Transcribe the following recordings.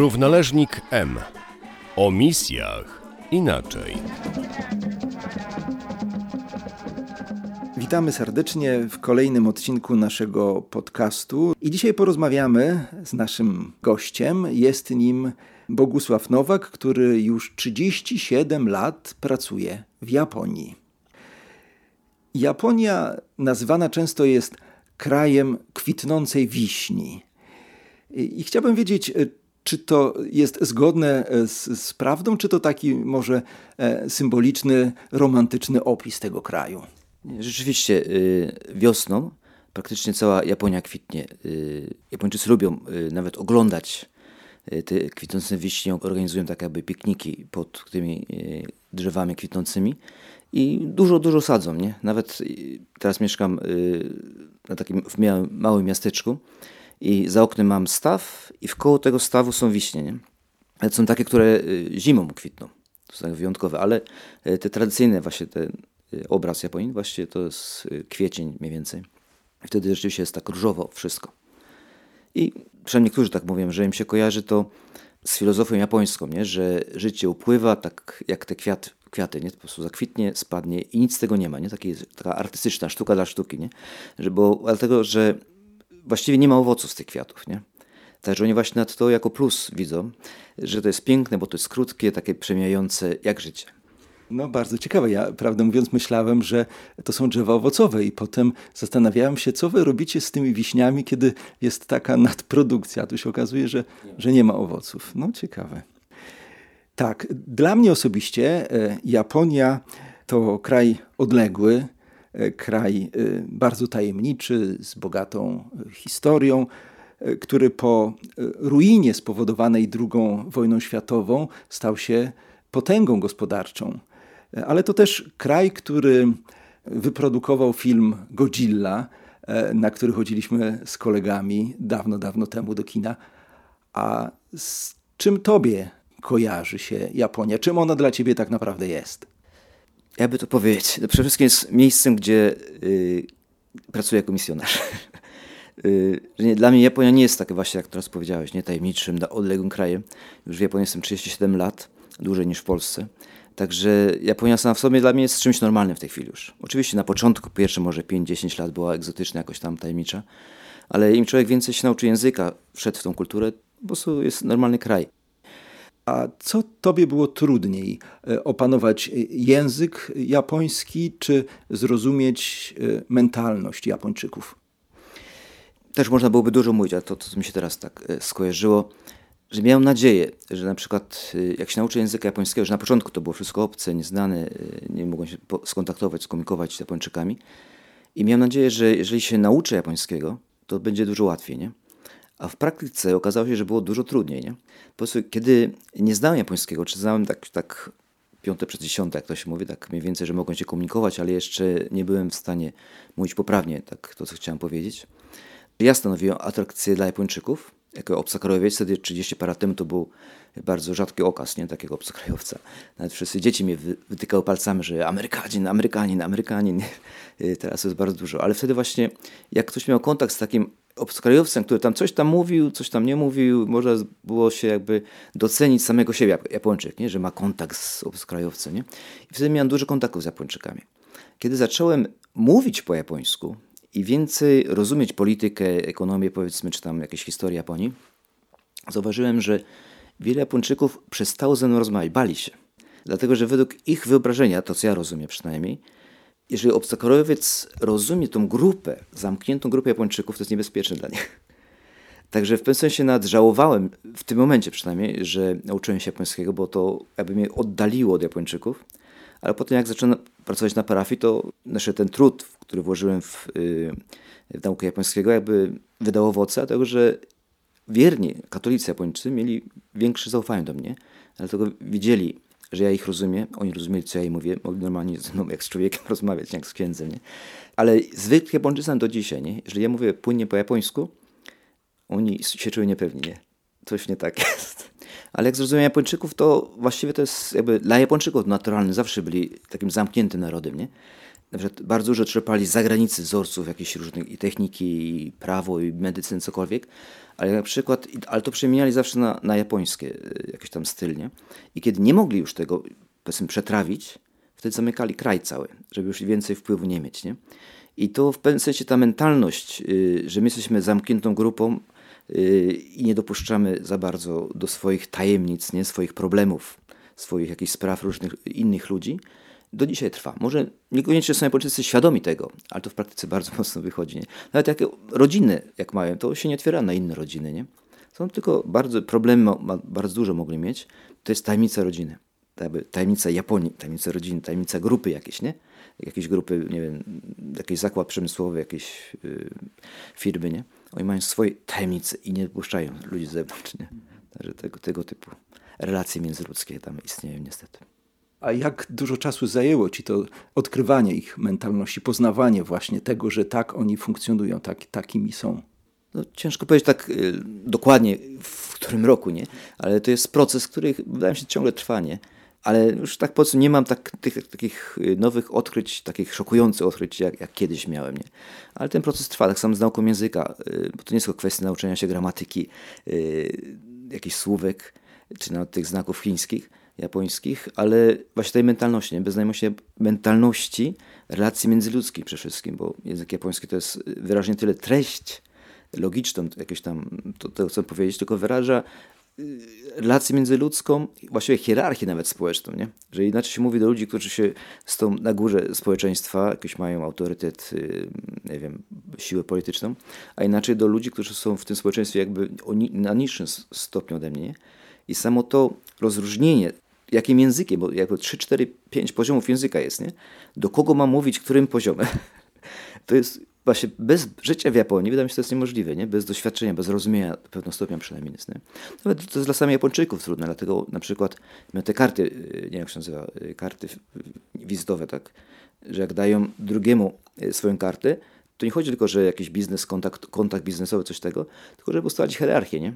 Równoleżnik M. O misjach inaczej. Witamy serdecznie w kolejnym odcinku naszego podcastu. I dzisiaj porozmawiamy z naszym gościem. Jest nim Bogusław Nowak, który już 37 lat pracuje w Japonii. Japonia nazywana często jest krajem kwitnącej wiśni. I chciałbym wiedzieć, czy to jest zgodne z, z prawdą, czy to taki może e, symboliczny, romantyczny opis tego kraju? Rzeczywiście y, wiosną praktycznie cała Japonia kwitnie. Y, Japończycy lubią y, nawet oglądać te kwitnące wiśnie, organizują tak jakby pikniki pod tymi drzewami kwitnącymi i dużo, dużo sadzą, nie? Nawet teraz mieszkam na takim małym miasteczku i za oknem mam staw i w koło tego stawu są wiśnie, nie? Ale są takie, które zimą kwitną. To są wyjątkowe, ale te tradycyjne właśnie te Y, obraz Japonii, właściwie to jest y, kwiecień mniej więcej. Wtedy rzeczywiście jest tak różowo wszystko. I przynajmniej niektórzy tak mówią, że im się kojarzy to z filozofią japońską, nie? że życie upływa tak jak te kwiat, kwiaty, nie? po prostu zakwitnie, spadnie i nic z tego nie ma. Nie? Taka artystyczna sztuka dla sztuki. Nie? Że, bo, dlatego, że właściwie nie ma owoców z tych kwiatów. Nie? Także oni właśnie nad to jako plus widzą, że to jest piękne, bo to jest krótkie, takie przemijające jak życie. No bardzo ciekawe. Ja prawdę mówiąc myślałem, że to są drzewa owocowe i potem zastanawiałem się, co wy robicie z tymi wiśniami, kiedy jest taka nadprodukcja. Tu się okazuje, że, że nie ma owoców. No ciekawe. Tak, dla mnie osobiście e, Japonia to kraj odległy, kraj e, bardzo tajemniczy, z bogatą historią, który po ruinie spowodowanej II wojną światową stał się potęgą gospodarczą. Ale to też kraj, który wyprodukował film Godzilla, e, na który chodziliśmy z kolegami dawno, dawno temu do kina. A z czym tobie kojarzy się Japonia? Czym ona dla ciebie tak naprawdę jest? Jakby to powiedzieć, to przede wszystkim jest miejscem, gdzie yy, pracuję jako misjonarz. Yy, dla mnie Japonia nie jest taka właśnie, jak teraz powiedziałeś, nie tajemniczym, odległym krajem. Już w Japonii jestem 37 lat, dłużej niż w Polsce. Także Japonia sama w sobie dla mnie jest czymś normalnym w tej chwili już. Oczywiście na początku, pierwsze może 5-10 lat była egzotyczna, jakoś tam tajemnicza, ale im człowiek więcej się nauczy języka, wszedł w tą kulturę, po prostu jest normalny kraj. A co tobie było trudniej? E, opanować język japoński, czy zrozumieć e, mentalność Japończyków? Też można byłoby dużo mówić, a to, to mi się teraz tak e, skojarzyło, że miałem nadzieję, że na przykład jak się nauczę języka japońskiego, że na początku to było wszystko obce, nieznane, nie mogłem się skontaktować, skomunikować z Japończykami i miałem nadzieję, że jeżeli się nauczę japońskiego, to będzie dużo łatwiej, nie? A w praktyce okazało się, że było dużo trudniej, nie? Po prostu kiedy nie znałem japońskiego, czy znałem tak, tak piąte przez dziesiąte, jak to się mówi, tak mniej więcej, że mogłem się komunikować, ale jeszcze nie byłem w stanie mówić poprawnie tak to, co chciałem powiedzieć. Ja stanowiłem atrakcję dla Japończyków, jako obcokrajowiec, wtedy 30 parę temu to był bardzo rzadki okaz, nie? Takiego obcokrajowca. Nawet wszyscy dzieci mnie wytykały palcami, że Amerykanin, Amerykanin, Amerykanin. Teraz jest bardzo dużo. Ale wtedy właśnie, jak ktoś miał kontakt z takim obcokrajowcem, który tam coś tam mówił, coś tam nie mówił, można było się jakby docenić samego siebie, Japończyk, nie? że ma kontakt z obcokrajowcem. Nie? I wtedy miałem dużo kontaktów z Japończykami. Kiedy zacząłem mówić po japońsku, i więcej rozumieć politykę, ekonomię, powiedzmy, czy tam jakieś historie Japonii, zauważyłem, że wiele Japończyków przestało ze mną rozmawiać, bali się. Dlatego, że według ich wyobrażenia, to co ja rozumiem przynajmniej, jeżeli obcokrajowiec rozumie tą grupę, zamkniętą grupę Japończyków, to jest niebezpieczne dla nich. Także w pewnym sensie nadżałowałem, w tym momencie przynajmniej, że nauczyłem się japońskiego, bo to jakby mnie oddaliło od Japończyków. Ale potem jak zacząłem pracować na parafii, to znaczy ten trud, który włożyłem w, y, w naukę japońskiego, jakby wydał owoce, dlatego że wierni katolicy japończycy mieli większe zaufanie do mnie, dlatego widzieli, że ja ich rozumiem, oni rozumieli, co ja im mówię, mogli normalnie ze mną jak z człowiekiem rozmawiać, jak z księdzem, nie? Ale zwykli Japończycy do dzisiaj, nie? Jeżeli ja mówię płynnie po japońsku, oni się czują niepewni, nie? Coś nie tak jest. Ale jak zrozumiałem Japończyków, to właściwie to jest jakby dla Japończyków naturalne, zawsze byli takim zamkniętym narodem, nie? Na przykład bardzo dużo czerpali z zagranicy wzorców jakichś różnych i techniki, i prawo, i medycyny, cokolwiek, ale na przykład, ale to przemieniali zawsze na, na japońskie y, jakiś tam styl, nie? I kiedy nie mogli już tego, powiedzmy, przetrawić, wtedy zamykali kraj cały, żeby już więcej wpływu nie mieć, nie? I to w pewnym sensie ta mentalność, y, że my jesteśmy zamkniętą grupą y, i nie dopuszczamy za bardzo do swoich tajemnic, nie? swoich problemów, swoich jakichś spraw różnych innych ludzi, do dzisiaj trwa. Może niekoniecznie są Japończycy świadomi tego, ale to w praktyce bardzo mocno wychodzi. Nie? Nawet jak rodziny, jak mają, to się nie otwiera na inne rodziny. Nie? Są tylko bardzo, problemy bardzo dużo mogli mieć. To jest tajemnica rodziny. Tajemnica Japonii, tajemnica rodziny, tajemnica grupy jakieś, nie? Jakieś grupy, nie wiem, jakiś zakład przemysłowy, jakieś yy, firmy, nie? Oni mają swoje tajemnice i nie dopuszczają ludzi z zewnątrz, nie? Także tego, tego typu relacje międzyludzkie tam istnieją niestety. A jak dużo czasu zajęło ci to odkrywanie ich mentalności, poznawanie właśnie tego, że tak oni funkcjonują, tak, takimi są? No, ciężko powiedzieć tak y, dokładnie w którym roku, nie? Ale to jest proces, który wydaje mi się ciągle trwa, nie? Ale już tak po prostu nie mam tak, tych, takich y, nowych odkryć, takich szokujących odkryć, jak, jak, kiedyś miałem, nie? Ale ten proces trwa, tak samo z nauką języka, y, bo to nie jest tylko kwestia nauczenia się gramatyki, y, jakichś słówek, czy nawet tych znaków chińskich, japońskich, ale właśnie tej mentalności, nie? bez znajomości mentalności relacji międzyludzkich przede wszystkim, bo język japoński to jest wyraźnie tyle treść logiczną, jakieś tam, to, to chcę powiedzieć, tylko wyraża y, relację międzyludzką, właściwie hierarchię nawet społeczną, nie? Że inaczej się mówi do ludzi, którzy się są na górze społeczeństwa, jakiś mają autorytet, y, nie wiem, siłę polityczną, a inaczej do ludzi, którzy są w tym społeczeństwie jakby na niższym stopniu ode mnie. I samo to rozróżnienie jakim językiem, bo jakby 3, 4, 5 poziomów języka jest, nie? Do kogo mam mówić, którym poziomem? To jest właśnie bez życia w Japonii, wydaje mi się, to jest niemożliwe, nie? Bez doświadczenia, bez rozumienia do pewnego przynajmniej jest, nie? Nawet to jest dla samych Japończyków trudne, dlatego na przykład te karty, y, nie wiem jak się nazywa, y, karty wizytowe, tak? Że jak dają drugiemu y, swoją kartę, to nie chodzi tylko, że jakiś biznes, kontakt, kontakt biznesowy, coś tego, tylko żeby ustalić hierarchię, nie?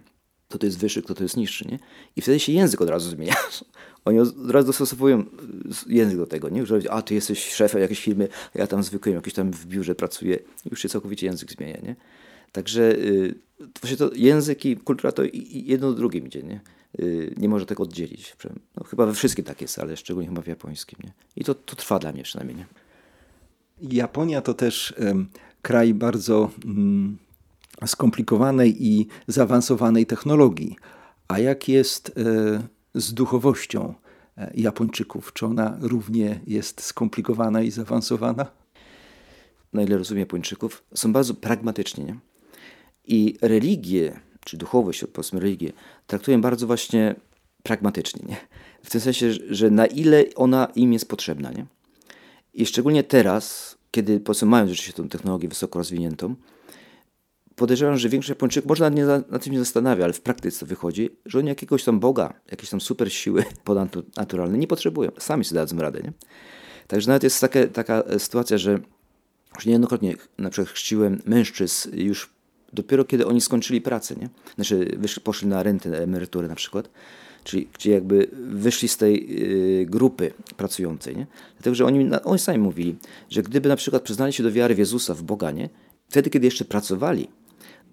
Kto to jest wyższy, kto to jest niższy, nie? I wtedy się język od razu zmienia. Oni od razu dostosowują y, język do tego, nie? Że, a ty jesteś szefem jakiejś firmy, a ja tam zwykłym, jakiś tam w biurze pracuję. Już się całkowicie język zmienia, nie? Także yy, właśnie to język i kultura to jedno do drugim idzie, nie? Yy, nie może tego oddzielić. No, chyba we wszystkim tak jest, ale szczególnie chyba w japońskim, nie? I to, to trwa dla mnie przynajmniej, nie? Japonia to też kraj bardzo mm, skomplikowanej i zaawansowanej technologii. A jak jest e, z duchowością e, Japończyków? Czy ona równie jest skomplikowana i zaawansowana? Na ile rozumiem Japończyków, są bardzo pragmatyczni. Nie? I religię, czy duchowość, powiedzmy religię, traktują bardzo właśnie pragmatycznie. Nie? W tym sensie, że na ile ona im jest potrzebna. Nie? I szczególnie teraz, kiedy mają rzeczywiście tę technologię wysoko rozwiniętą, podejrzewam, że większość Japończyków może nie na, na tym nie zastanawia, ale w praktyce to wychodzi, że oni jakiegoś tam Boga, jakiejś tam super siły ponadnaturalnej nie potrzebują. Sami sobie dadzą radę, nie? Także nawet jest taka, taka sytuacja, że już niejednokrotnie na przykład chrzciłem mężczyzn już dopiero kiedy oni skończyli pracę, nie? Znaczy wyszli, poszli na rentę, na emeryturę na przykład, czyli gdzie jakby wyszli z tej y, grupy pracującej, nie? Dlatego, że oni, oni sami mówili, że gdyby na przykład przyznali się do wiary w Jezusa, w Boga, nie? Wtedy, kiedy jeszcze pracowali,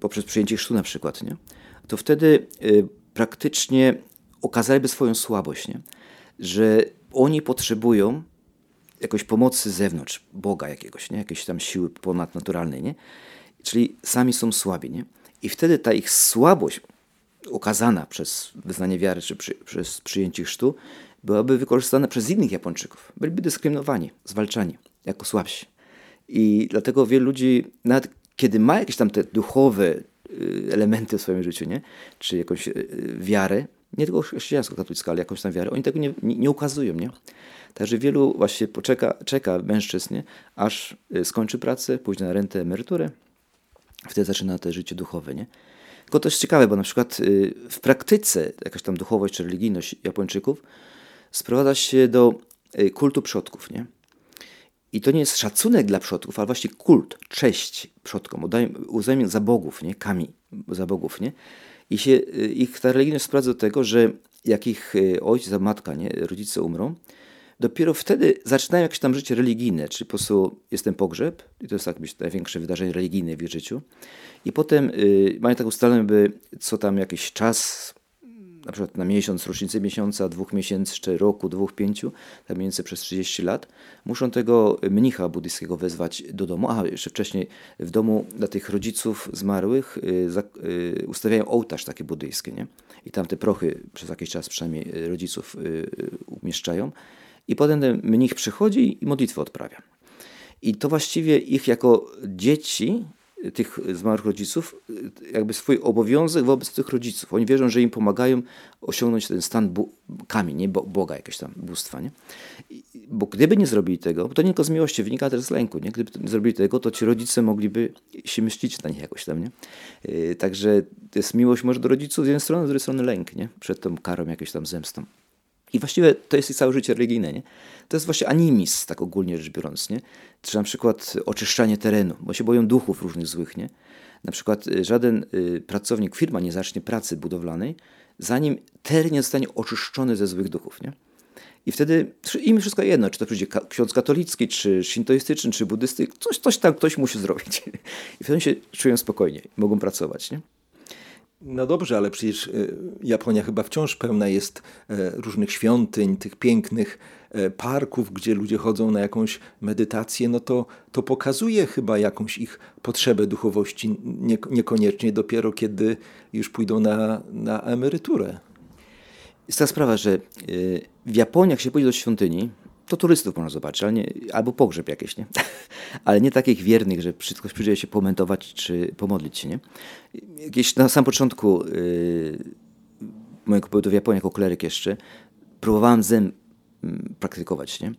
poprzez przyjęcie chrztu na przykład, nie? to wtedy y, praktycznie okazaliby swoją słabość, nie? że oni potrzebują jakoś pomocy z zewnątrz, Boga jakiegoś, nie? jakiejś tam siły ponadnaturalnej, nie? czyli sami są słabi. Nie? I wtedy ta ich słabość okazana przez wyznanie wiary czy przy, przez przyjęcie chrztu byłaby wykorzystana przez innych Japończyków. Byliby dyskryminowani, zwalczani jako słabsi. I dlatego wielu ludzi, nawet kiedy ma jakieś tam te duchowe y, elementy w swoim życiu, nie? czy jakąś y, wiarę, nie tylko chrześcijańsko-katolicką, ale jakąś tam wiarę, oni tego nie, nie, ukazują. Nie? Także wielu właśnie poczeka, czeka mężczyzn, nie? aż y, skończy pracę, pójdzie na rentę, emeryturę, wtedy zaczyna to życie duchowe. Nie? Tylko to jest ciekawe, bo na przykład w praktyce jakaś tam duchowość czy religijność Japończyków sprowadza się do kultu przodków. Nie? I to nie jest szacunek dla przodków, ale właśnie kult, cześć przodkom, uznajmy za bogów, nie? Kami za bogów, nie? I się, y, ich ta religijność sprowadza do tego, że jak ich y, ojciec, matka, nie? rodzice umrą, dopiero wtedy zaczynają jakieś tam życie religijne, czyli po prostu jest ten pogrzeb i to jest tak być największe wydarzenie religijne w ich życiu. I potem y, mają tak ustalone, by co tam jakiś czas, na przykład na miesiąc, rocznicy miesiąca, dwóch miesięcy, czy roku, dwóch, pięciu, tak mniej więcej przez 30 lat, muszą tego mnicha buddyjskiego wezwać do domu. A jeszcze wcześniej w domu dla tych rodziców zmarłych y, y, ustawiają ołtarz taki buddyjski, nie? I tam te prochy przez jakiś czas przynajmniej y, rodziców umieszczają. I potem ten mnich przychodzi i modlitwę odprawia. I to właściwie ich jako dzieci tych zmarłych rodziców, jakby swój obowiązek wobec tych rodziców. Oni wierzą, że im pomagają osiągnąć ten stan kamień, nie? Bo, Boga, jakieś tam bóstwa. Nie? I, bo gdyby nie zrobili tego, to nie tylko z miłości, wynika też z lęku. Nie? Gdyby nie zrobili tego, to ci rodzice mogliby się myślić na nich jakoś tam. Nie? Yy, także jest miłość może do rodziców z jednej strony, z drugiej strony lęk nie? przed tą karą, jakąś tam zemstą. I właściwie to jest ich całe życie religijne. Nie? To jest właśnie animizm, tak ogólnie rzecz biorąc. Nie? Czy na przykład oczyszczanie terenu, bo się boją duchów różnych złych. Nie? Na przykład y, żaden y, pracownik, firma nie zacznie pracy budowlanej, zanim teren nie zostanie oczyszczony ze złych duchów. Nie? I wtedy im wszystko jedno, czy to przyjdzie ksiądz katolicki, czy szintoistyczny, czy buddystyczny, coś, coś tam ktoś musi zrobić. I wtedy się czują spokojnie, mogą pracować. Nie? No dobrze, ale przecież Japonia chyba wciąż pełna jest różnych świątyń, tych pięknych parków, gdzie ludzie chodzą na jakąś medytację, no to, to pokazuje chyba jakąś ich potrzebę duchowości, nie, niekoniecznie dopiero kiedy już pójdą na, na emeryturę. Jest ta sprawa, że w Japonii, jak się pójdzie do świątyni, to turystów można zobaczyć, ale nie, albo pogrzeb jakieś, nie? ale nie takich wiernych, że ktoś przyjdzie się pomentować czy pomodlić się. Nie? Jakieś na samym początku yy, mojego pobytu w Japonii jako kleryk jeszcze próbowałem zen mm, praktykować. Nie?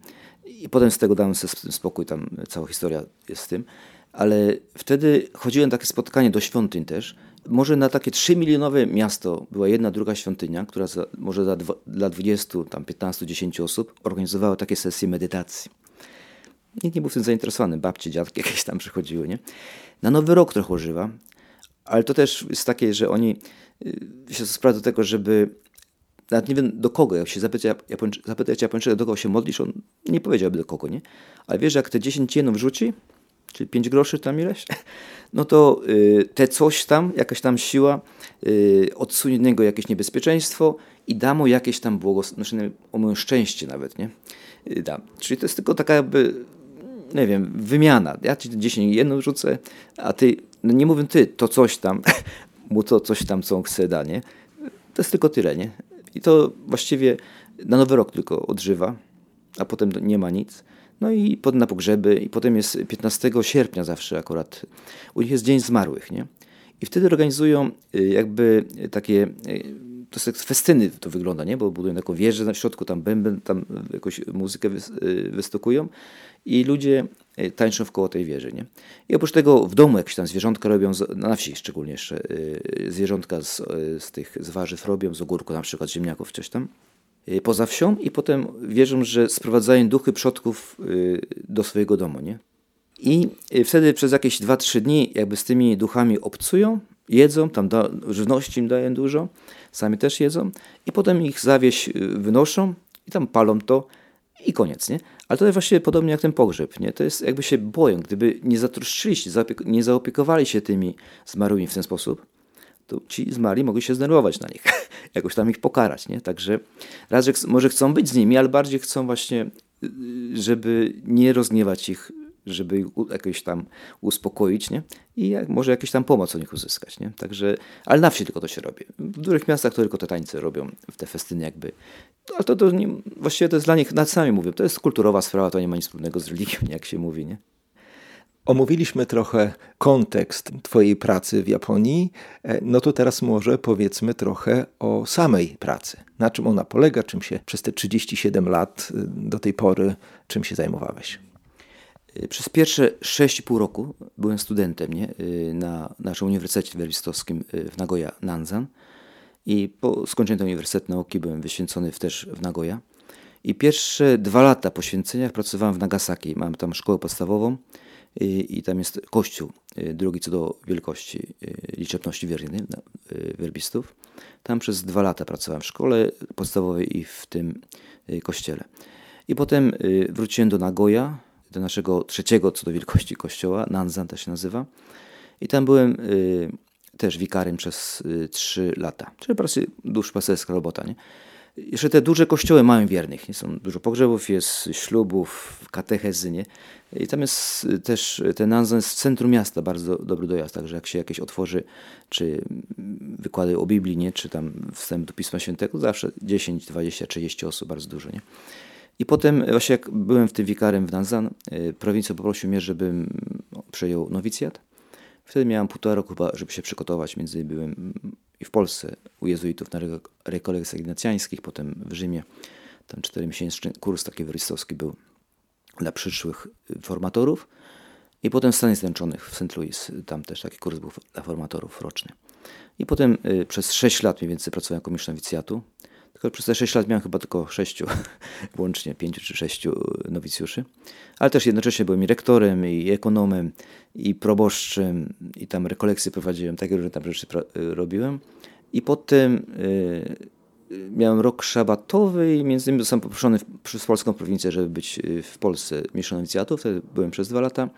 I potem z tego dałem sobie spokój, tam cała historia jest z tym. Ale wtedy chodziłem na takie spotkanie do świątyń też, może na takie 3 milionowe miasto była jedna, druga świątynia, która za, może dla, dla 20, tam 15, 10 osób organizowała takie sesje medytacji. Nikt nie był w tym zainteresowany, babcie, dziadki jakieś tam przychodziły, nie? Na Nowy Rok trochę używa, ale to też jest takie, że oni y, się sprawdza do tego, żeby nawet nie wiem do kogo, jak się zapytać Japończyka, do kogo się modlisz, on nie powiedziałby do kogo, nie? Ale wiesz, jak te 10 jenów rzuci, czyli 5 groszy tam ileś, no to y, te coś tam, jakaś tam siła y, odsunie od niego jakieś niebezpieczeństwo i da mu jakieś tam błogosławienie, znaczy, szczęście nawet, nie? Y, da. Czyli to jest tylko taka jakby, nie wiem, wymiana. Ja ci 10 jedną rzucę, a ty, no nie mówię ty, to coś tam, mu to coś tam, co on chce da, nie? To jest tylko tyle, nie? I to właściwie na nowy rok tylko odżywa, a potem nie ma nic. No i potem na pogrzeby i potem jest 15 sierpnia zawsze akurat. U nich jest Dzień Zmarłych, nie? I wtedy organizują y, jakby takie, y, to jest jak festyny to wygląda, nie? Bo budują taką wieżę na środku, tam bęben, tam jakąś muzykę y, wystokują i ludzie tańczą wkoło tej wieży, nie? I oprócz tego w domu jakieś tam zwierzątka robią, na wsi szczególnie jeszcze, zwierzątka z, z tych z warzyw robią, z ogórku na przykład, ziemniaków, coś tam. Y, poza wsią i potem wierzą, że sprowadzają duchy przodków y, do swojego domu. Nie? I y, wtedy przez jakieś 2-3 dni jakby z tymi duchami obcują, jedzą, tam da, żywności im dają dużo, sami też jedzą i potem ich zawieś wynoszą i tam palą to i koniec, nie? Ale to jest właśnie podobnie jak ten pogrzeb, nie? To jest jakby się boją, gdyby nie zatroszczyli się, nie zaopiekowali się tymi zmarłymi w ten sposób, to ci zmarli mogli się zdenerwować na nich, jakoś tam ich pokarać, nie? Także raz, że może chcą być z nimi, ale bardziej chcą właśnie, y, żeby nie rozgniewać ich, żeby ich jakoś tam uspokoić, nie? I jak, może jakieś tam pomoc od nich uzyskać, nie? Także, ale na wsi tylko to się robi. W dużych miastach to tylko te tańce robią, w te festyny jakby. Ale to, to nie, właściwie to jest dla nich, nad sami mówię, to jest kulturowa sprawa, to nie ma nic wspólnego z religią, jak się mówi, nie? Omówiliśmy trochę kontekst Twojej pracy w Japonii, e, no to teraz może powiedzmy trochę o samej pracy. Na czym ona polega, czym się przez te 37 lat e, do tej pory, czym się zajmowałeś? E, przez pierwsze 6,5 roku byłem studentem nie? na naszym Uniwersytecie Werwistowskim w Nagoya, Nanzan. I po skończeniu Uniwersytetu Nauki byłem wyświęcony też w Nagoya. I pierwsze dwa lata poświęceniach pracowałem w Nagasaki. Mam tam szkołę podstawową i, i tam jest kościół, y, drugi co do wielkości, y, liczebności wiernej, y, werbistów. Tam przez dwa lata pracowałem w szkole podstawowej i w tym kościele. I potem y, wróciłem do Nagoya, do naszego trzeciego co do wielkości kościoła, Nanzan to się nazywa. I tam byłem y, też wikarym przez y, trzy lata. Czyli prostu duszpasterska robota. Nie? Jeszcze te duże kościoły mają wiernych. Nie? Są dużo pogrzebów, jest ślubów, katechezy. Nie? I tam jest też ten Nanzan jest w centrum miasta, bardzo dobry dojazd. Także jak się jakieś otworzy, czy wykłady o Biblii, nie? czy tam wstęp do Pisma Świętego, zawsze 10, 20, 30 osób, bardzo dużo. Nie? I potem właśnie jak byłem w tym wikarem w Nanzan, prowincją poprosił mnie, żebym przejął nowicjat. Wtedy miałem półtora roku chyba, żeby się przygotować. Między innymi byłem i w Polsce u jezuitów na rekolekcjach ignacjańskich, potem w Rzymie. Tam czteromiesięczny kurs taki wyrystowski był dla przyszłych formatorów. I potem w Stanach Zjednoczonych, w St. Louis, tam też taki kurs był dla formatorów roczny. I potem y, przez 6 lat mniej więcej pracowałem jako mistrz nowicjatu. Tylko przez te 6 lat miałem chyba tylko 6, łącznie 5 czy 6 nowicjuszy. Ale też jednocześnie byłem i rektorem, i ekonomem, i proboszczem, i tam rekolekcje prowadziłem, takie różne tam rzeczy robiłem. I potem y, miałem rok szabatowy i między innymi zostałem poproszony przez polską prowincję, żeby być y, w Polsce mistrzem nowicjatu. Wtedy byłem przez dwa lata.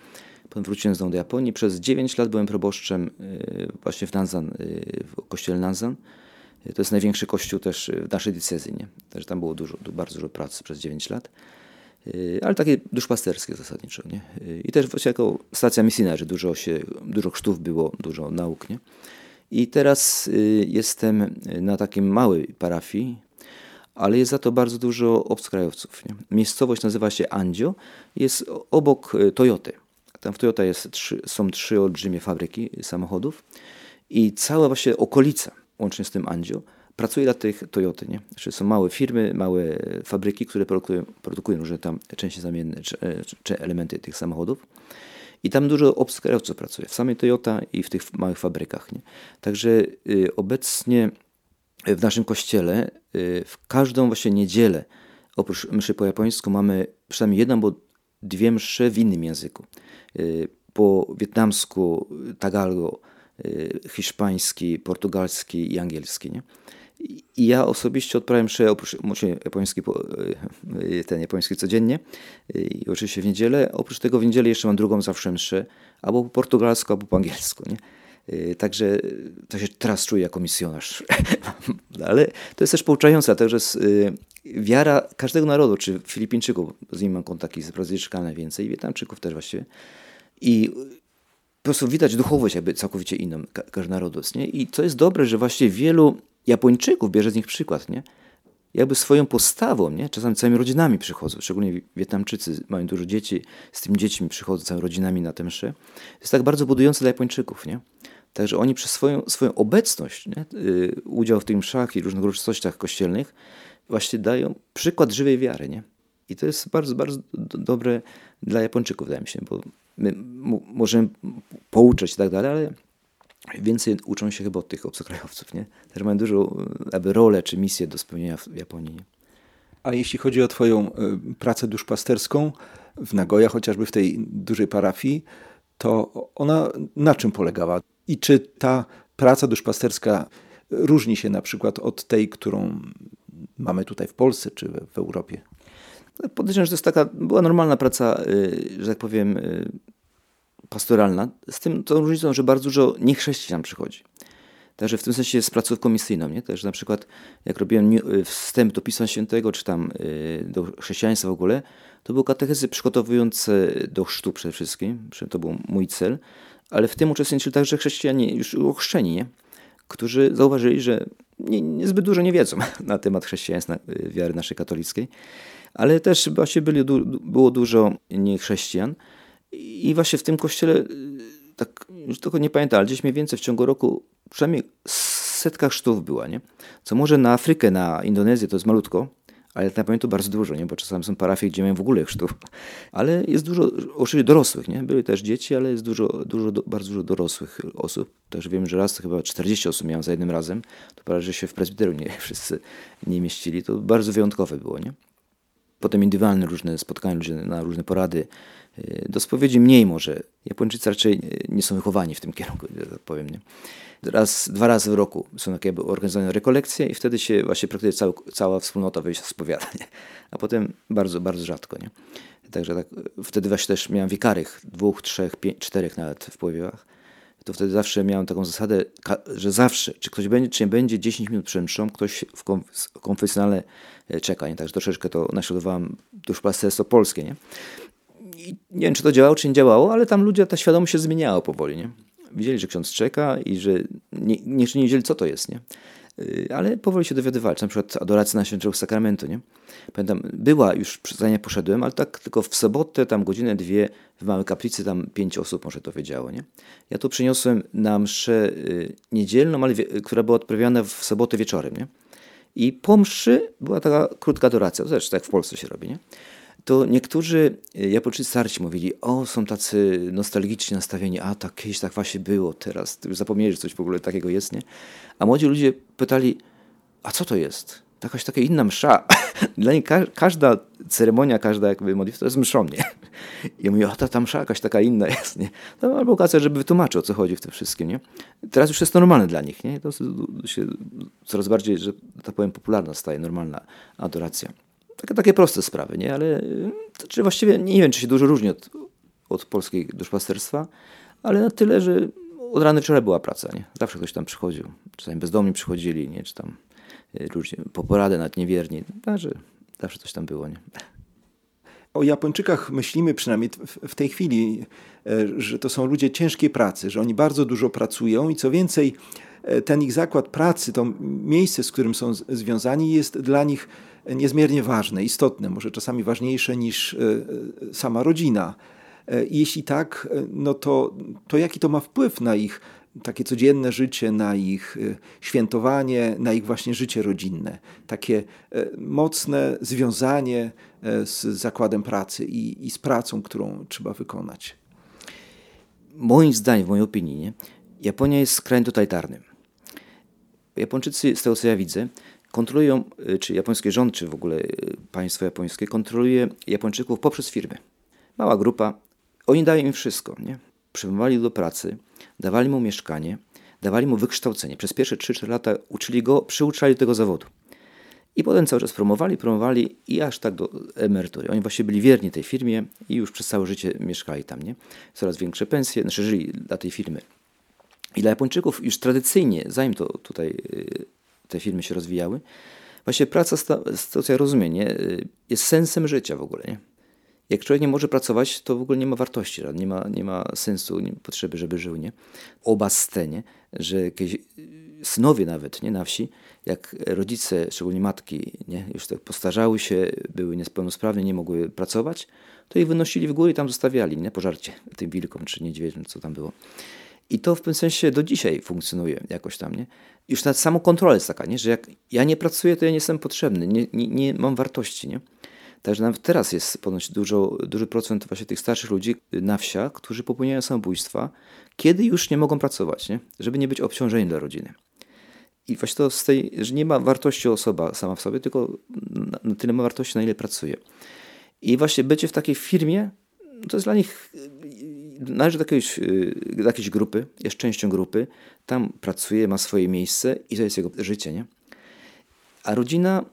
Potem wróciłem znowu do Japonii. Przez 9 lat byłem proboszczem y, właśnie w Nanzan, w kościele Nanzan. To jest największy kościół też w naszej diecezji. Nie? Też tam było dużo, bardzo dużo pracy przez 9 lat. Ale takie duszpasterskie zasadniczo. Nie? I też właśnie jako stacja misyjna, że dużo, się, dużo chrztów było, dużo nauk. Nie? I teraz y, jestem na takiej małej parafii, ale jest za to bardzo dużo obcokrajowców. Nie? Miejscowość nazywa się Andzio, jest obok y, Toyoty. Tam w Toyota jest są trzy olbrzymie fabryki samochodów i cała właśnie okolica, łącznie z tym Andzio, pracuje dla tych Toyoty. Nie? Znaczy są małe firmy, małe fabryki, które produkują, produkują różne tam części zamienne czy, czy elementy tych samochodów. I tam dużo obcokrajowców pracuje, w samej Toyota i w tych małych fabrykach. Nie? Także y, obecnie w naszym kościele y, w każdą właśnie niedzielę, oprócz mszy po japońsku, mamy przynajmniej jedną albo dwie msze w innym języku. Y, po wietnamsku, tagalgo, y, hiszpański, portugalski i angielski. Nie? I ja osobiście odprawiam mszę, oprócz japoński, y, ten japoński codziennie i oczywiście w niedzielę. Oprócz tego w niedzielę jeszcze mam drugą zawsze mszę, albo po portugalsku, albo po angielsku. Nie? Y, także to się teraz czuję jako misjonarz. Ale to jest też pouczające, także wiara każdego narodu, czy Filipińczyków, z nimi mam kontakty z Brazylijczykami najwięcej, Wietnamczyków też właściwie. I po prostu widać duchowość jakby całkowicie inną każdego narodu. Nie? I to jest dobre, że właśnie wielu Japończyków bierze z nich przykład, nie? Jakby swoją postawą, nie? Czasami całymi rodzinami przychodzą, szczególnie Wietnamczycy mają dużo dzieci, z tymi dziećmi przychodzą całymi rodzinami na tę mszę. To jest tak bardzo budujące dla Japończyków, nie? Także oni przez swoją, swoją obecność, nie? Yy, udział w tych mszach i różnych uroczystościach kościelnych właśnie dają przykład żywej wiary, nie? I to jest bardzo, bardzo dobre dla Japończyków, wydaje mi się, bo my możemy pouczać i tak dalej, ale więcej uczą się chyba od tych obcokrajowców, nie? Też mają dużą aby rolę czy misję do spełnienia w Japonii. A jeśli chodzi o twoją y, pracę duszpasterską w Nagoya, chociażby w tej dużej parafii, to ona na czym polegała? I czy ta praca duszpasterska różni się na przykład od tej, którą mamy tutaj w Polsce czy w Europie? Podejrzewam, że to jest taka, była normalna praca, y, że tak powiem, y, pastoralna, z tym tą różnicą, że bardzo dużo niechrześcijan przychodzi. Także w tym sensie jest placówką misyjną, nie? Też na przykład jak robiłem y, wstęp do Pisma Świętego, czy tam y, do chrześcijaństwa w ogóle, to były katechezy przygotowujące do chrztu przede wszystkim, to był mój cel, ale w tym uczestniczyli także chrześcijanie już ochrzczeni, nie? którzy zauważyli, że nie, nie zbyt dużo nie wiedzą na temat chrześcijaństwa, y, wiary naszej katolickiej, ale też właśnie byli, było dużo niechrześcijan, i właśnie w tym kościele, y, tak już tylko nie pamiętam, ale gdzieś mniej więcej w ciągu roku przynajmniej setka chrztów była, nie? Co może na Afrykę, na Indonezję to jest malutko, ale na pamiętam bardzo dużo, nie? bo czasami są parafie, gdzie mają w ogóle chrztów. Ale jest dużo, oczywiście dorosłych, nie? Były też dzieci, ale jest dużo, dużo, bardzo dużo dorosłych osób. Też wiem, że raz to chyba 40 osób miałem za jednym razem. To prawie, że się w prezbiterium nie wszyscy nie mieścili. To bardzo wyjątkowe było, nie? potem indywidualne różne spotkania, ludzie na różne porady. Y, do spowiedzi mniej może. Japończycy raczej nie są wychowani w tym kierunku, tak powiem. Nie? Raz, dwa razy w roku są takie organizowane rekolekcje i wtedy się właśnie praktycznie cała, cała wspólnota wyjść spowiada. Nie? A potem bardzo, bardzo rzadko. Nie? Także tak, wtedy właśnie też miałem wikarych, dwóch, trzech, pięć, czterech nawet w powiewach. To wtedy zawsze miałem taką zasadę, że zawsze, czy ktoś będzie, czy nie będzie 10 minut przed mszą, ktoś w konfesjonale e, czeka. Nie? Także troszeczkę to naśladowałem duszpasterstwo polskie. Nie? I nie wiem, czy to działało, czy nie działało, ale tam ludzie, ta świadomość się zmieniała powoli. Nie? Widzieli, że ksiądz czeka i że nie, nie, nie wiedzieli, co to jest. Nie? Y, ale powoli się dowiadywali, na przykład adoracja na świętego sakramentu, nie? Pamiętam, była już, zanim poszedłem, ale tak tylko w sobotę, tam godzinę, dwie, w małej kaplicy, tam pięć osób może to wiedziało, nie? Ja to przyniosłem na mszę y, niedzielną, ale która była odprawiana w sobotę wieczorem, nie? I po mszy była taka krótka adoracja, zresztą tak w Polsce się robi, nie? To niektórzy e, Japończycy starci mówili, o, są tacy nostalgicznie nastawieni, a tak kiedyś tak właśnie było, teraz już zapomnieli, że coś w ogóle takiego jest, nie? A młodzi ludzie pytali, a co to jest? Jakaś taka inna msza. Dla nich ka każda ceremonia, każda jakby modlitwa to jest mszą, nie? I mówię, o ta, ta msza jakaś taka inna jest, nie? No, albo okazja, żeby wytłumaczył, o co chodzi w tym wszystkim, nie? Teraz już jest normalne dla nich, nie? To się coraz bardziej, że tak powiem, popularna staje, normalna adoracja. Takie, takie proste sprawy, nie? Ale to, czy właściwie nie wiem, czy się dużo różni od, od polskiej duszpasterstwa, ale na tyle, że od rana wczoraj była praca, nie? Zawsze ktoś tam przychodził. Czasami bezdomni przychodzili, nie? Czy tam ludzie y, po poradę, nawet niewierni. Także zawsze coś tam było, nie? O Japończykach myślimy przynajmniej w tej chwili, e, że to są ludzie ciężkiej pracy, że oni bardzo dużo pracują i co więcej, e, ten ich zakład pracy, to miejsce, z którym są związani, jest dla nich niezmiernie ważne, istotne, może czasami ważniejsze niż e, sama rodzina. Jeśli tak, no to, to jaki to ma wpływ na ich takie codzienne życie, na ich świętowanie, na ich właśnie życie rodzinne. Takie mocne związanie z zakładem pracy i, i z pracą, którą trzeba wykonać. Moim zdaniem, w mojej opinii, nie? Japonia jest krajem totalitarnym. Japończycy, z tego co ja widzę, kontrolują, y, czy japoński rząd, czy w ogóle y, państwo japońskie kontroluje Japończyków poprzez firmy. Mała grupa, oni dają im wszystko, nie? Przyjmowali do pracy, dawali mu mieszkanie, dawali mu wykształcenie. Przez pierwsze 3-4 lata uczyli go, przyuczali do tego zawodu. I potem cały czas promowali, promowali i aż tak do emerytury. Oni właśnie byli wierni tej firmie i już przez całe życie mieszkali tam, nie? Coraz większe pensje, znaczy żyli dla tej firmy. I dla Japończyków już tradycyjnie, zanim to tutaj y, te filmy się rozwijały. Właśnie praca, to co ja rozumiem, nie, jest sensem życia w ogóle. Nie? Jak człowiek nie może pracować, to w ogóle nie ma wartości, nie ma, nie ma sensu, nie potrzeby, żeby żył. Nie? Oba scenie, że jakieś synowie nawet nie, na wsi, jak rodzice, szczególnie matki, nie, już tak postarzały się, były niepełnosprawne, nie mogły pracować, to ich wynosili w górę i tam zostawiali, nie, pożarcie tym wilkom czy niedźwiedziom, co tam było. I to w pewnym sensie do dzisiaj funkcjonuje jakoś tam, nie? Już nawet samo kontrola jest taka, nie? Że jak ja nie pracuję, to ja nie jestem potrzebny, nie, nie, nie mam wartości, nie? Także nawet teraz jest ponoć dużo, duży procent właśnie tych starszych ludzi na wsiach, którzy popełniają samobójstwa, kiedy już nie mogą pracować, nie? Żeby nie być obciążeniem dla rodziny. I właśnie to z tej, że nie ma wartości osoba sama w sobie, tylko na, tyle ma wartości, na ile pracuje. I właśnie bycie w takiej firmie, to jest dla nich należy do jakiejś, y, do jakiejś grupy, jest częścią grupy, tam pracuje, ma swoje miejsce i to jest jego życie, nie? A rodzina,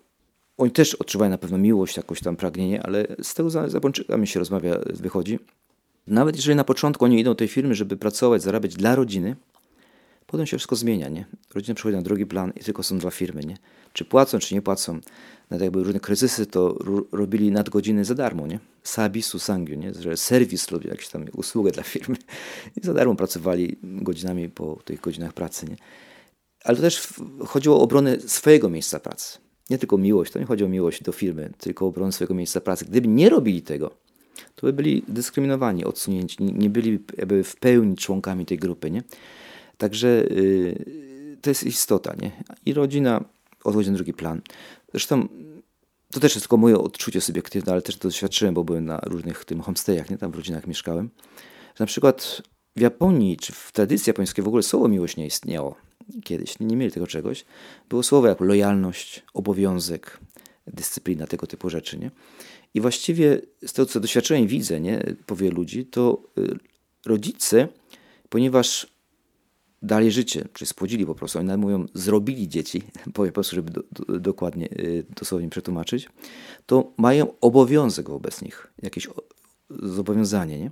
oni też odczuwają na pewno miłość, jakoś tam pragnienie, ale z tego za się rozmawia, wychodzi. Nawet jeżeli na początku oni idą do tej firmy, żeby pracować, zarabiać dla rodziny, potem się wszystko zmienia, nie? Rodzina przechodzi na drugi plan i tylko są dwa firmy, nie? Czy płacą, czy nie płacą. Nawet jakby różne kryzysy, to robili nadgodziny za darmo, nie? Sabisu sangiu, nie? Że serwis robił jakąś tam usługę dla firmy i za darmo pracowali godzinami po tych godzinach pracy, nie? Ale to też chodziło o obronę swojego miejsca pracy. Nie tylko miłość, to nie chodzi o miłość do firmy, tylko o obronę swojego miejsca pracy. Gdyby nie robili tego, to by byli dyskryminowani, odsunięci, nie byli jakby w pełni członkami tej grupy, nie? Także yy, to jest istota, nie? I rodzina odchodzi na drugi plan. Zresztą to też jest tylko moje odczucie subiektywne, ale też to doświadczyłem, bo byłem na różnych tym homestayach, nie? tam w rodzinach mieszkałem. Że na przykład w Japonii, czy w tradycji japońskiej w ogóle słowo miłość nie istniało kiedyś, nie mieli tego czegoś. Było słowo jak lojalność, obowiązek, dyscyplina, tego typu rzeczy. Nie? I właściwie z tego, co doświadczyłem i widzę nie, powie ludzi, to y, rodzice, ponieważ dali życie, czy spłodzili po prostu, oni nawet mówią, zrobili dzieci, powiem po prostu, żeby do, do, dokładnie, y, dosłownie przetłumaczyć, to mają obowiązek wobec nich, jakieś zobowiązanie. Nie?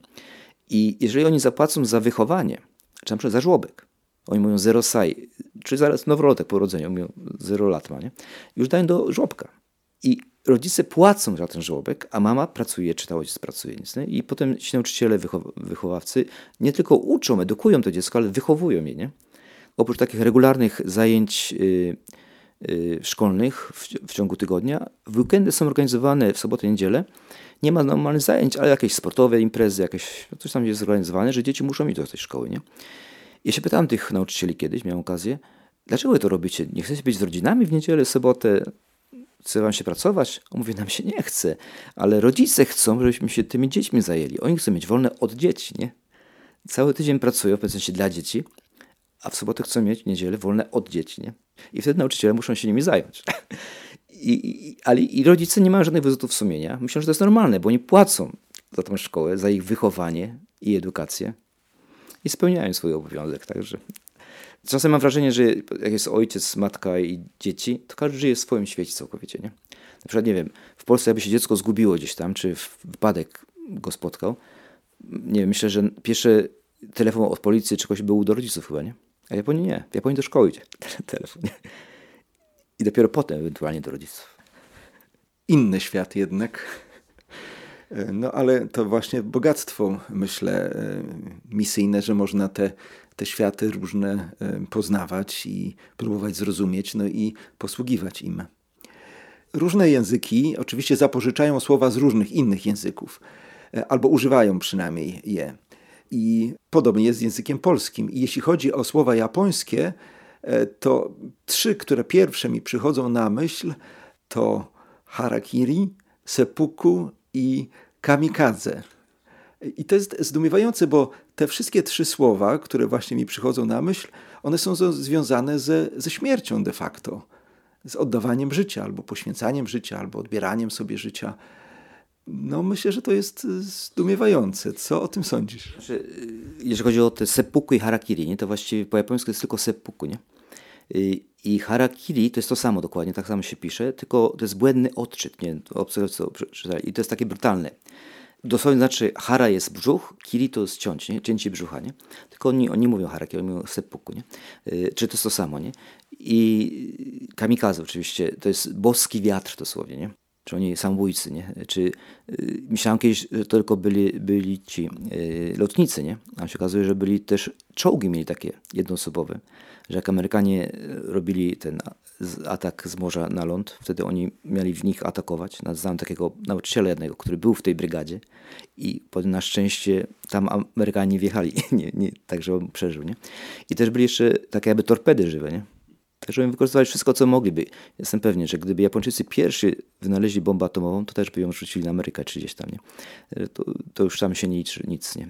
I jeżeli oni zapłacą za wychowanie, czy na przykład za żłobek, oni mówią zero saj, czy zaraz noworotek po urodzeniu, mówią zero lat ma, nie? już dają do żłobka. I rodzice płacą za ten żłobek, a mama pracuje, czy ta ojciec pracuje. Nic, nie? I potem ci nauczyciele, wychow wychowawcy nie tylko uczą, edukują to dziecko, ale wychowują je. Nie? Oprócz takich regularnych zajęć yy, yy, szkolnych w, w, ciągu tygodnia, w weekendy są organizowane w sobotę niedzielę. Nie ma normalnych zajęć, ale jakieś sportowe imprezy, jakieś, no coś tam jest zorganizowane, że dzieci muszą iść do tej szkoły. Nie? Ja się pytałem tych nauczycieli kiedyś, miałem okazję, dlaczego to robicie? Nie chcecie być z rodzinami w niedzielę, sobotę? Chce wam się pracować? On mówi, nam się nie chce, ale rodzice chcą, żebyśmy się tymi dziećmi zajęli. Oni chcą mieć wolne od dzieci, nie? Cały tydzień pracują, w sensie dla dzieci, a w sobotę chcą mieć niedzielę wolne od dzieci, nie? I wtedy nauczyciele muszą się nimi zająć. I, i, ale i rodzice nie mają żadnych wyrzutów sumienia. Myślą, że to jest normalne, bo oni płacą za tą szkołę, za ich wychowanie i edukację i spełniają swój obowiązek. Także Czasem mam wrażenie, że jak jest ojciec, matka i dzieci, to każdy żyje w swoim świecie całkowicie. Nie? Na przykład, nie wiem, w Polsce jakby się dziecko zgubiło gdzieś tam, czy wypadek go spotkał, nie wiem, myślę, że pierwszy telefon od policji czy kogoś był do rodziców chyba, nie? A w Japonii nie. W Japonii do szkoły idzie telefon, nie? I dopiero potem ewentualnie do rodziców. Inny świat jednak. No ale to właśnie bogactwo, myślę, e, misyjne, że można te te światy różne e, poznawać i próbować zrozumieć, no i posługiwać im. Różne języki oczywiście zapożyczają słowa z różnych innych języków, e, albo używają przynajmniej je. I podobnie jest z językiem polskim. I jeśli chodzi o słowa japońskie, e, to trzy, które pierwsze mi przychodzą na myśl, to harakiri, seppuku i kamikadze. I to jest zdumiewające, bo te wszystkie trzy słowa, które właśnie mi przychodzą na myśl, one są związane ze, ze śmiercią de facto, z oddawaniem życia, albo poświęcaniem życia, albo odbieraniem sobie życia. No myślę, że to jest zdumiewające. Co o tym sądzisz? Znaczy, y, jeżeli chodzi o te seppuku i harakiri, nie, to właściwie po japońsku jest tylko seppuku, nie? Y, I harakiri to jest to samo dokładnie, tak samo się pisze, tylko to jest błędny odczyt, nie? I to jest takie brutalne dosłownie znaczy hara jest brzuch, kiri to jest ciąć, nie? cięcie brzucha, nie? Tylko oni, oni mówią haraki, oni mówią seppuku, nie? Yy, czy to jest to samo, nie? I kamikaze oczywiście, to jest boski wiatr dosłownie, nie? Czy oni samobójcy, nie? Czy yy, myślałem kiedyś, że to tylko byli, byli ci yy, lotnicy, nie? A się okazuje, że byli też czołgi mieli takie jednoosobowe, że jak Amerykanie robili ten atak z morza na ląd. Wtedy oni mieli w nich atakować. Znam takiego nauczyciela jednego, który był w tej brygadzie i na szczęście tam Amerykanie nie wjechali, nie, nie, także on przeżył. Nie? I też byli jeszcze takie jakby torpedy żywe. Nie? Także oni wykorzystywali wszystko, co mogliby. Jestem pewien, że gdyby Japończycy pierwszy wynaleźli bombę atomową, to też by ją rzucili na Amerykę czy gdzieś tam. Nie? To, to już tam się nie liczy nic. Nie?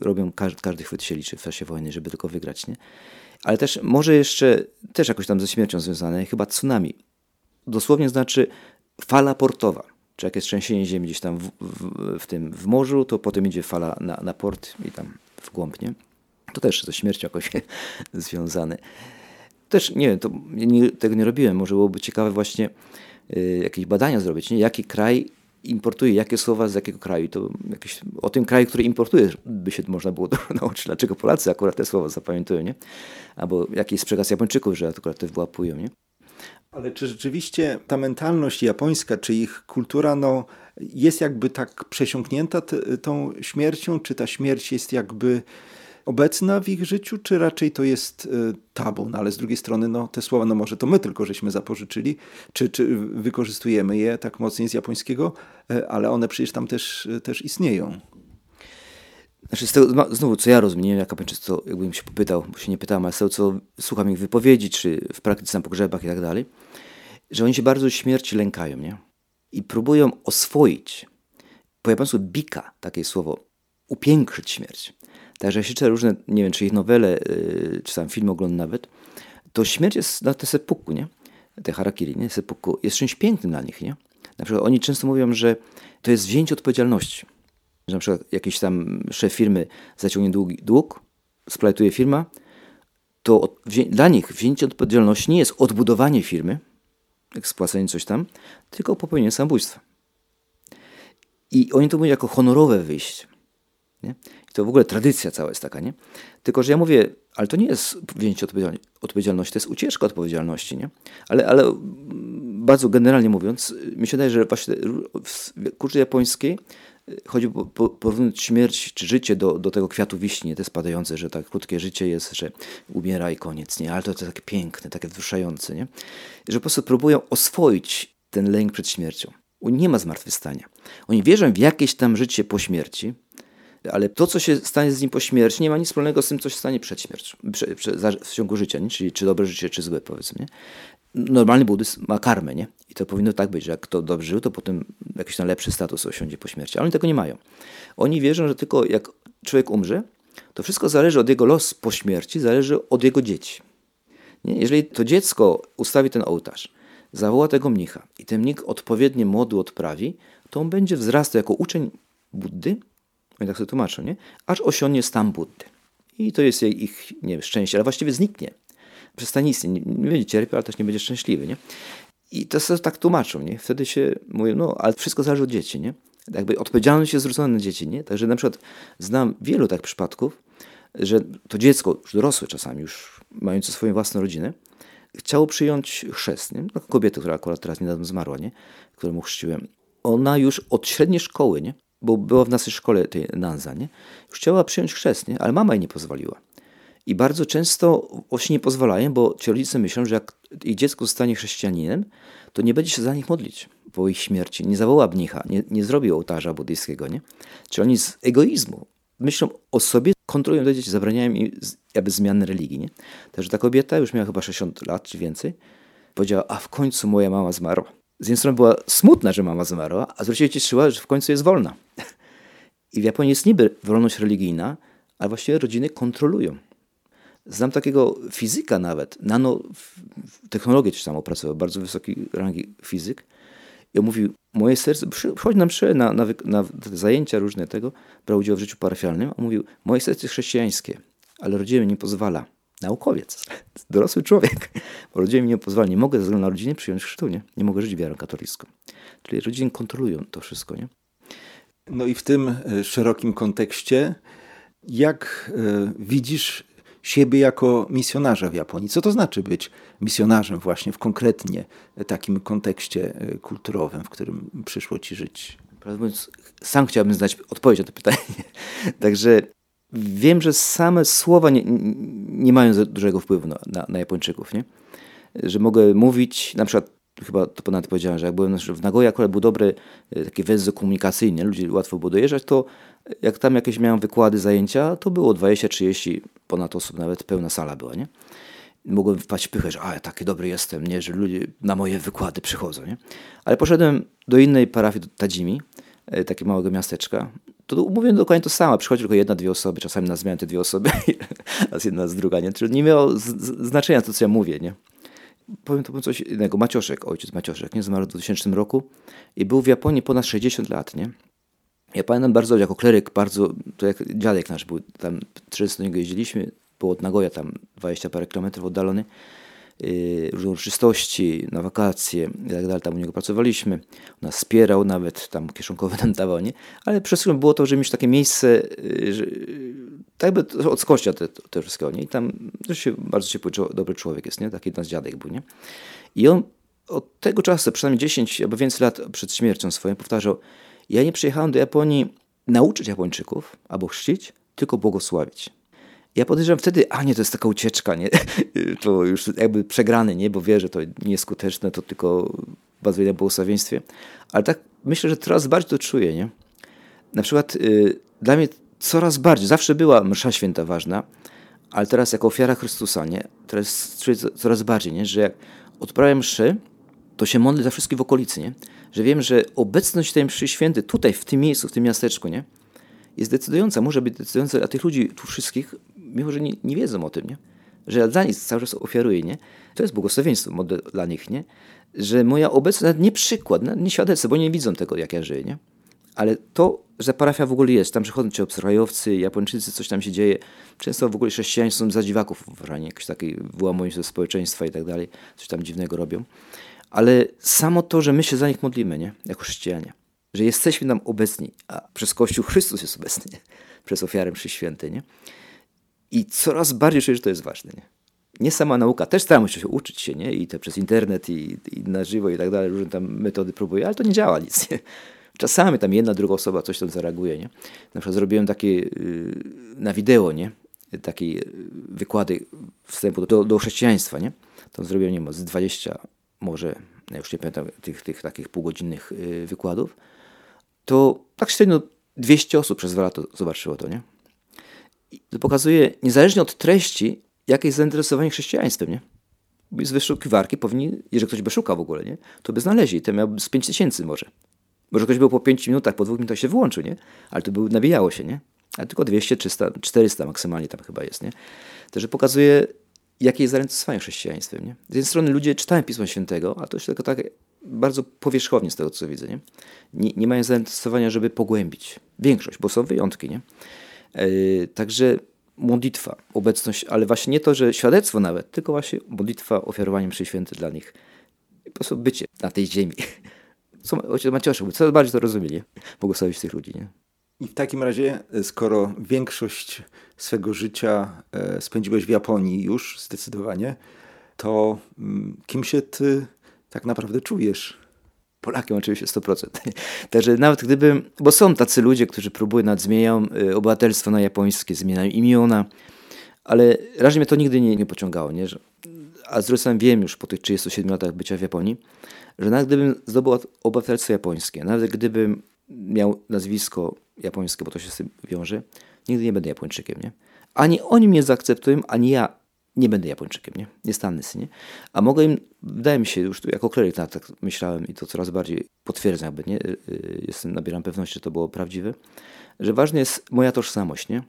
Robią, każdy, każdy chwyt się liczy w czasie wojny, żeby tylko wygrać. Nie? Ale też może jeszcze też jakoś tam ze śmiercią związane, chyba tsunami. Dosłownie znaczy fala portowa. Czy jak jest trzęsienie ziemi gdzieś tam w, w, w, tym w morzu, to potem idzie fala na, na port i tam w głąb, nie? To też ze śmiercią jakoś związane. Też nie wiem, to nie, tego nie robiłem. Może byłoby ciekawe właśnie y, jakieś badania zrobić, nie? Jaki kraj importuje, jakie słowa z jakiego kraju. To jakieś, o tym kraju, który importuje, by się można było nauczyć, dlaczego Polacy akurat te słowa zapamiętują, nie? Albo jaki jest przekaz Japończyków, że akurat te wyłapują, nie? Ale czy rzeczywiście ta mentalność japońska, czy ich kultura, no, jest jakby tak przesiąknięta tą śmiercią, czy ta śmierć jest jakby obecna w ich życiu, czy raczej to jest e, tabu? No ale z drugiej strony no, te słowa, no może to my tylko żeśmy zapożyczyli, czy, czy wykorzystujemy je tak mocniej z japońskiego, e, ale one przecież tam też, e, też istnieją. Znaczy z tego, znowu, co ja rozumiem, nie wiem, jak Japończycy, jakbym się popytał, bo się nie pytałem, ale z tego, co słucham ich wypowiedzi, czy w praktyce na pogrzebach i tak dalej, że oni się bardzo śmierci lękają, nie? I próbują oswoić, po japońsku bika, takie słowo, upiększyć śmierć. Także jeśli czyta różne, nie wiem, czy ich nowele, yy, czy sam film oglądam nawet, to śmierć jest na te sepuku, nie? te harakiri, nie? Seppuku, jest czymś pięknym dla nich, nie? Na przykład oni często mówią, że to jest wzięcie odpowiedzialności. Że na przykład jakiś tam szef firmy zaciągnie dług, dług splajtuje firma, to dla nich wzięcie odpowiedzialności nie jest odbudowanie firmy, spłacenie coś tam, tylko popełnienie samobójstwa. I oni to mówią jako honorowe wyjście. Nie? I to w ogóle tradycja cała jest taka, nie? Tylko, że ja mówię, ale to nie jest wzięcie odpowiedzialności, to jest ucieczka odpowiedzialności, nie? Ale, ale bardzo generalnie mówiąc, mi się wydaje, że właśnie w kulturze japońskiej y, chodzi o porównać śmierć czy życie do, do tego kwiatu wiśni, te spadające, że tak krótkie życie jest, że umiera i koniec, nie? Ale to, to takie piękne, takie wzruszające, nie? Że po prostu próbują oswoić ten lęk przed śmiercią. Nie ma zmartwychwstania. Oni wierzą w jakieś tam życie po śmierci, ale to, co się stanie z nim po śmierci, nie ma nic wspólnego z tym, co się stanie przed śmiercią, prze, prze, w ciągu życia, nie? czyli czy dobre życie, czy złe, powiedzmy. Nie? Normalny buddyzm ma karmę, nie? I to powinno tak być, że jak kto dobrze żył, to potem jakiś tam lepszy status osiądzie po śmierci. Ale oni tego nie mają. Oni wierzą, że tylko jak człowiek umrze, to wszystko zależy od jego los po śmierci, zależy od jego dzieci. Nie? Jeżeli to dziecko ustawi ten ołtarz, zawoła tego mnicha i ten mnich odpowiednie modu odprawi, to on będzie wzrastał jako uczeń Buddy, oni tak sobie tłumaczą, nie? aż osiągnie stan Buddy. I to jest ich nie wiem, szczęście, ale właściwie zniknie. Przestanie istnieć. Nie, nie będzie cierpiał, ale też nie będzie szczęśliwy. Nie? I to sobie tak tłumaczą. Nie? Wtedy się mówią, no ale wszystko zależy od dzieci. Nie? Jakby odpowiedzialność jest zwrócona na dzieci. Nie? Także na przykład znam wielu tak przypadków, że to dziecko, już dorosłe czasami, już mające swoją własną rodzinę, chciało przyjąć chrzest. Nie? No, kobietę, która akurat teraz niedawno zmarła, nie? którą chrzciłem. Ona już od średniej szkoły, nie? Bo była w naszej szkole tej Nanza, nie? już chciała przyjąć chrzest, nie? ale mama jej nie pozwoliła. I bardzo często właśnie nie pozwalają, bo ci rodzice myślą, że jak ich dziecko zostanie chrześcijaninem, to nie będzie się za nich modlić po ich śmierci. Nie zawoła mnicha, nie, nie zrobi ołtarza buddyjskiego. Nie? Czy oni z egoizmu myślą o sobie, kontrolują te dzieci, zabraniają im jakby zmiany religii. Nie? Także ta kobieta już miała chyba 60 lat czy więcej. Powiedziała, a w końcu moja mama zmarła. Z jednej strony była smutna, że mama zmarła, a z drugiej cieszyła, że w końcu jest wolna. I w Japonii jest niby wolność religijna, ale właściwie rodziny kontrolują. Znam takiego fizyka nawet, nanotechnologię czy tam opracował, bardzo wysokiej rangi fizyk. I on mówił, moje serce, przychodzi nam mszy, na, na, na zajęcia różne tego, brał udział w życiu parafialnym, on mówił, moje serce jest chrześcijańskie, ale rodzina mi nie pozwala. Naukowiec, dorosły człowiek, bo rodzina mi nie pozwala, nie mogę ze względu na rodzinę przyjąć chrztu, nie? nie mogę żyć wiarą katolicką. Czyli rodziny kontrolują to wszystko, nie? No i w tym e, szerokim kontekście, jak y, widzisz siebie jako misjonarza w Japonii. Co to znaczy być misjonarzem właśnie w konkretnie takim kontekście e, kulturowym, w którym przyszło ci żyć? Prawdę mówiąc, sam chciałbym znać odpowiedź na to pytanie. Także wiem, że same słowa nie, nie mają dużego wpływu na, na, na Japończyków. Nie? Że mogę mówić, na przykład chyba to ponad powiedziałem, że jak byłem w Nagoya, akurat był dobry e, taki węzeł komunikacyjny, ludzi łatwo było dojeżdżać, to jak tam jakieś miałem wykłady, zajęcia, to było 20-30 ponad osób, nawet pełna sala była, nie? Mogłem wpaść w pychę, że a, ja taki dobry jestem, nie? Że ludzie na moje wykłady przychodzą, nie? Ale poszedłem do innej parafii, do Tadzimi, e, takiego małego miasteczka. To mówię dokładnie to samo. Przychodzi tylko jedna, dwie osoby, czasami na zmianę te dwie osoby, raz jedna, z druga, nie? Czyli nie miało znaczenia to, co ja mówię, nie? Powiem to coś innego. Macioszek, ojciec Macioszek, nie? Zmarł w 2000 roku i był w Japonii ponad 60 lat, nie? Ja pamiętam bardzo, jako kleryk, bardzo, to jak dziadek nasz był, tam często do niego jeździliśmy, było od Nagoya tam 20 parę kilometrów oddalony, różne uroczystości, na wakacje i tak tam u niego pracowaliśmy, on nas wspierał, nawet tam kieszonkowe nam dawał, nie? Ale przez chwilę było to, że mieć takie miejsce, yy, że, tak jakby od skościa te, te wszystkiego, nie? I tam się bardzo dobry człowiek jest, nie? Taki nas dziadek był, nie? I on od tego czasu, przynajmniej 10 albo więcej lat przed śmiercią swoją, powtarzał, ja nie przyjechałem do Japonii nauczyć Japończyków albo chrzcić, tylko błogosławić. Ja podejrzewam wtedy, a nie, to jest taka ucieczka, nie? to już jakby przegrany, nie? Bo wie, że to nie jest skuteczne, to tylko bazuje na błogosławieństwie. Ale tak myślę, że coraz bardziej to czuję, nie? Na przykład y, dla mnie coraz bardziej, zawsze była msza święta ważna, ale teraz jako ofiara Chrystusa, nie? Teraz czuję coraz bardziej, nie? Że jak odprawiam mszy, to się modlę za wszystkich w okolicy, nie? Że wiem, że obecność tej mszy świętej tutaj, w tym miejscu, w tym miasteczku, nie? Jest decydująca, może być decydująca dla tych ludzi tu wszystkich, mimo że nie, nie wiedzą o tym, nie? że dla nich cały czas ofiaruję, nie? To jest błogosławieństwo dla nich, nie? Że moja obecność, nie przykład, nie świadectwo, bo nie widzą tego, jak ja żyję, nie? Ale to, że parafia w ogóle jest, tam przychodzą ci obcokrajowcy, Japończycy, coś tam się dzieje. Często w ogóle chrześcijanie są za dziwaków jakieś takie wyłamują się ze społeczeństwa i tak dalej, coś tam dziwnego robią. Ale samo to, że my się za nich modlimy, nie? Jako chrześcijanie, że jesteśmy tam obecni, a przez Kościół Chrystus jest obecny, nie? przez ofiarę mszy świętej, nie? I coraz bardziej czuję, że to jest ważne, nie? Nie sama nauka, też staram się uczyć się, nie? I to przez internet, i, i na żywo, i tak dalej, różne tam metody próbuję, ale to nie działa nic, nie? Czasami tam jedna, druga osoba coś tam zareaguje, nie? Na przykład zrobiłem takie yy, na wideo, nie? Takie yy, wykłady wstępu do, do chrześcijaństwa, nie? Tam zrobiłem, nie wiem, z 20 może, już nie pamiętam tych, tych takich półgodzinnych yy, wykładów, to tak średnio 200 osób przez dwa lata zobaczyło to, nie? To pokazuje, niezależnie od treści, jakie jest zainteresowanie chrześcijaństwem, nie? Z wyszukiwarki powinni, jeżeli ktoś by szukał w ogóle, nie? To by znaleźli, to miałby z 5 tysięcy może. Może ktoś był po 5 minutach, po 2 minutach się wyłączył, nie? Ale to był, nabijało się, nie? Ale tylko 200, 300, 400 maksymalnie tam chyba jest, nie? Także pokazuje, jakie jest zainteresowanie chrześcijaństwem, nie? Z jednej strony ludzie czytają Pismo Świętego, a to jest tylko tak bardzo powierzchownie z tego, co widzę, nie? Nie, nie mają zainteresowania, żeby pogłębić. Większość, bo są wyjątki, nie? Yy, także modlitwa, obecność, ale właśnie nie to, że świadectwo nawet, tylko właśnie modlitwa, ofiarowanie mszy święty dla nich. Po prostu bycie na tej ziemi. Co, ojciec Macioszu, co bardziej to rozumieli, błogosławić tych ludzi, nie? I w takim razie, skoro większość swego życia e, spędziłeś w Japonii już zdecydowanie, to mm, kim się ty tak naprawdę czujesz? Polakiem oczywiście 100%. Także nawet gdybym, bo są tacy ludzie, którzy próbują, nad y, obywatelstwo na japońskie, zmieniają imiona, ale raczej mnie to nigdy nie, nie pociągało, nie? Że, a z drugiej strony wiem już po tych 37 latach bycia w Japonii, że nawet gdybym zdobył obywatelstwo japońskie, nawet gdybym miał nazwisko japońskie, bo to się z tym wiąże, nigdy nie będę Japończykiem, nie? Ani oni mnie zaakceptują, ani ja nie będę Japończykiem, nie? Nie stanę nie? A mogę im, wydaje mi się, już jako kleryk tak, tak myślałem i to coraz bardziej potwierdzam jakby, nie? Y, y, jestem, nabieram pewności, że to było prawdziwe, że ważna jest moja tożsamość, nie?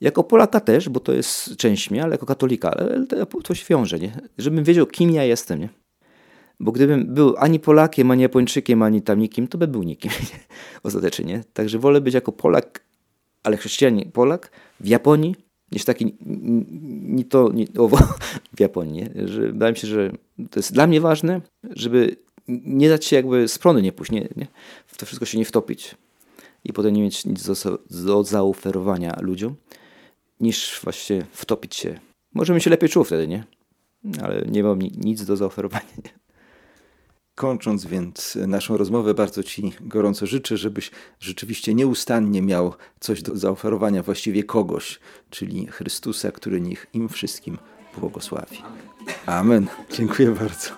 Jako Polaka też, bo to jest część mnie, ale jako katolika, ale to się wiąże, nie? Żebym wiedział, kim ja jestem, nie? Bo gdybym był ani Polakiem, ani Japończykiem, ani tam nikim, to by był nikim ostatecznie, nie? Także wolę być jako Polak, ale chrześcijanin Polak w Japonii, niż taki ni to, ni owo w Japonii. Nie? Że, wydaje mi się, że to jest dla mnie ważne, żeby nie dać się jakby prądu nie pójść, nie, nie? w to wszystko się nie wtopić i potem nie mieć nic do, do zaoferowania ludziom, niż właśnie wtopić się. Może bym się lepiej czuł wtedy, nie? Ale nie mam nic do zaoferowania. Nie? Kończąc więc naszą rozmowę, bardzo Ci gorąco życzę, żebyś rzeczywiście nieustannie miał coś do zaoferowania, właściwie kogoś, czyli Chrystusa, który niech im wszystkim błogosławi. Amen. Dziękuję bardzo.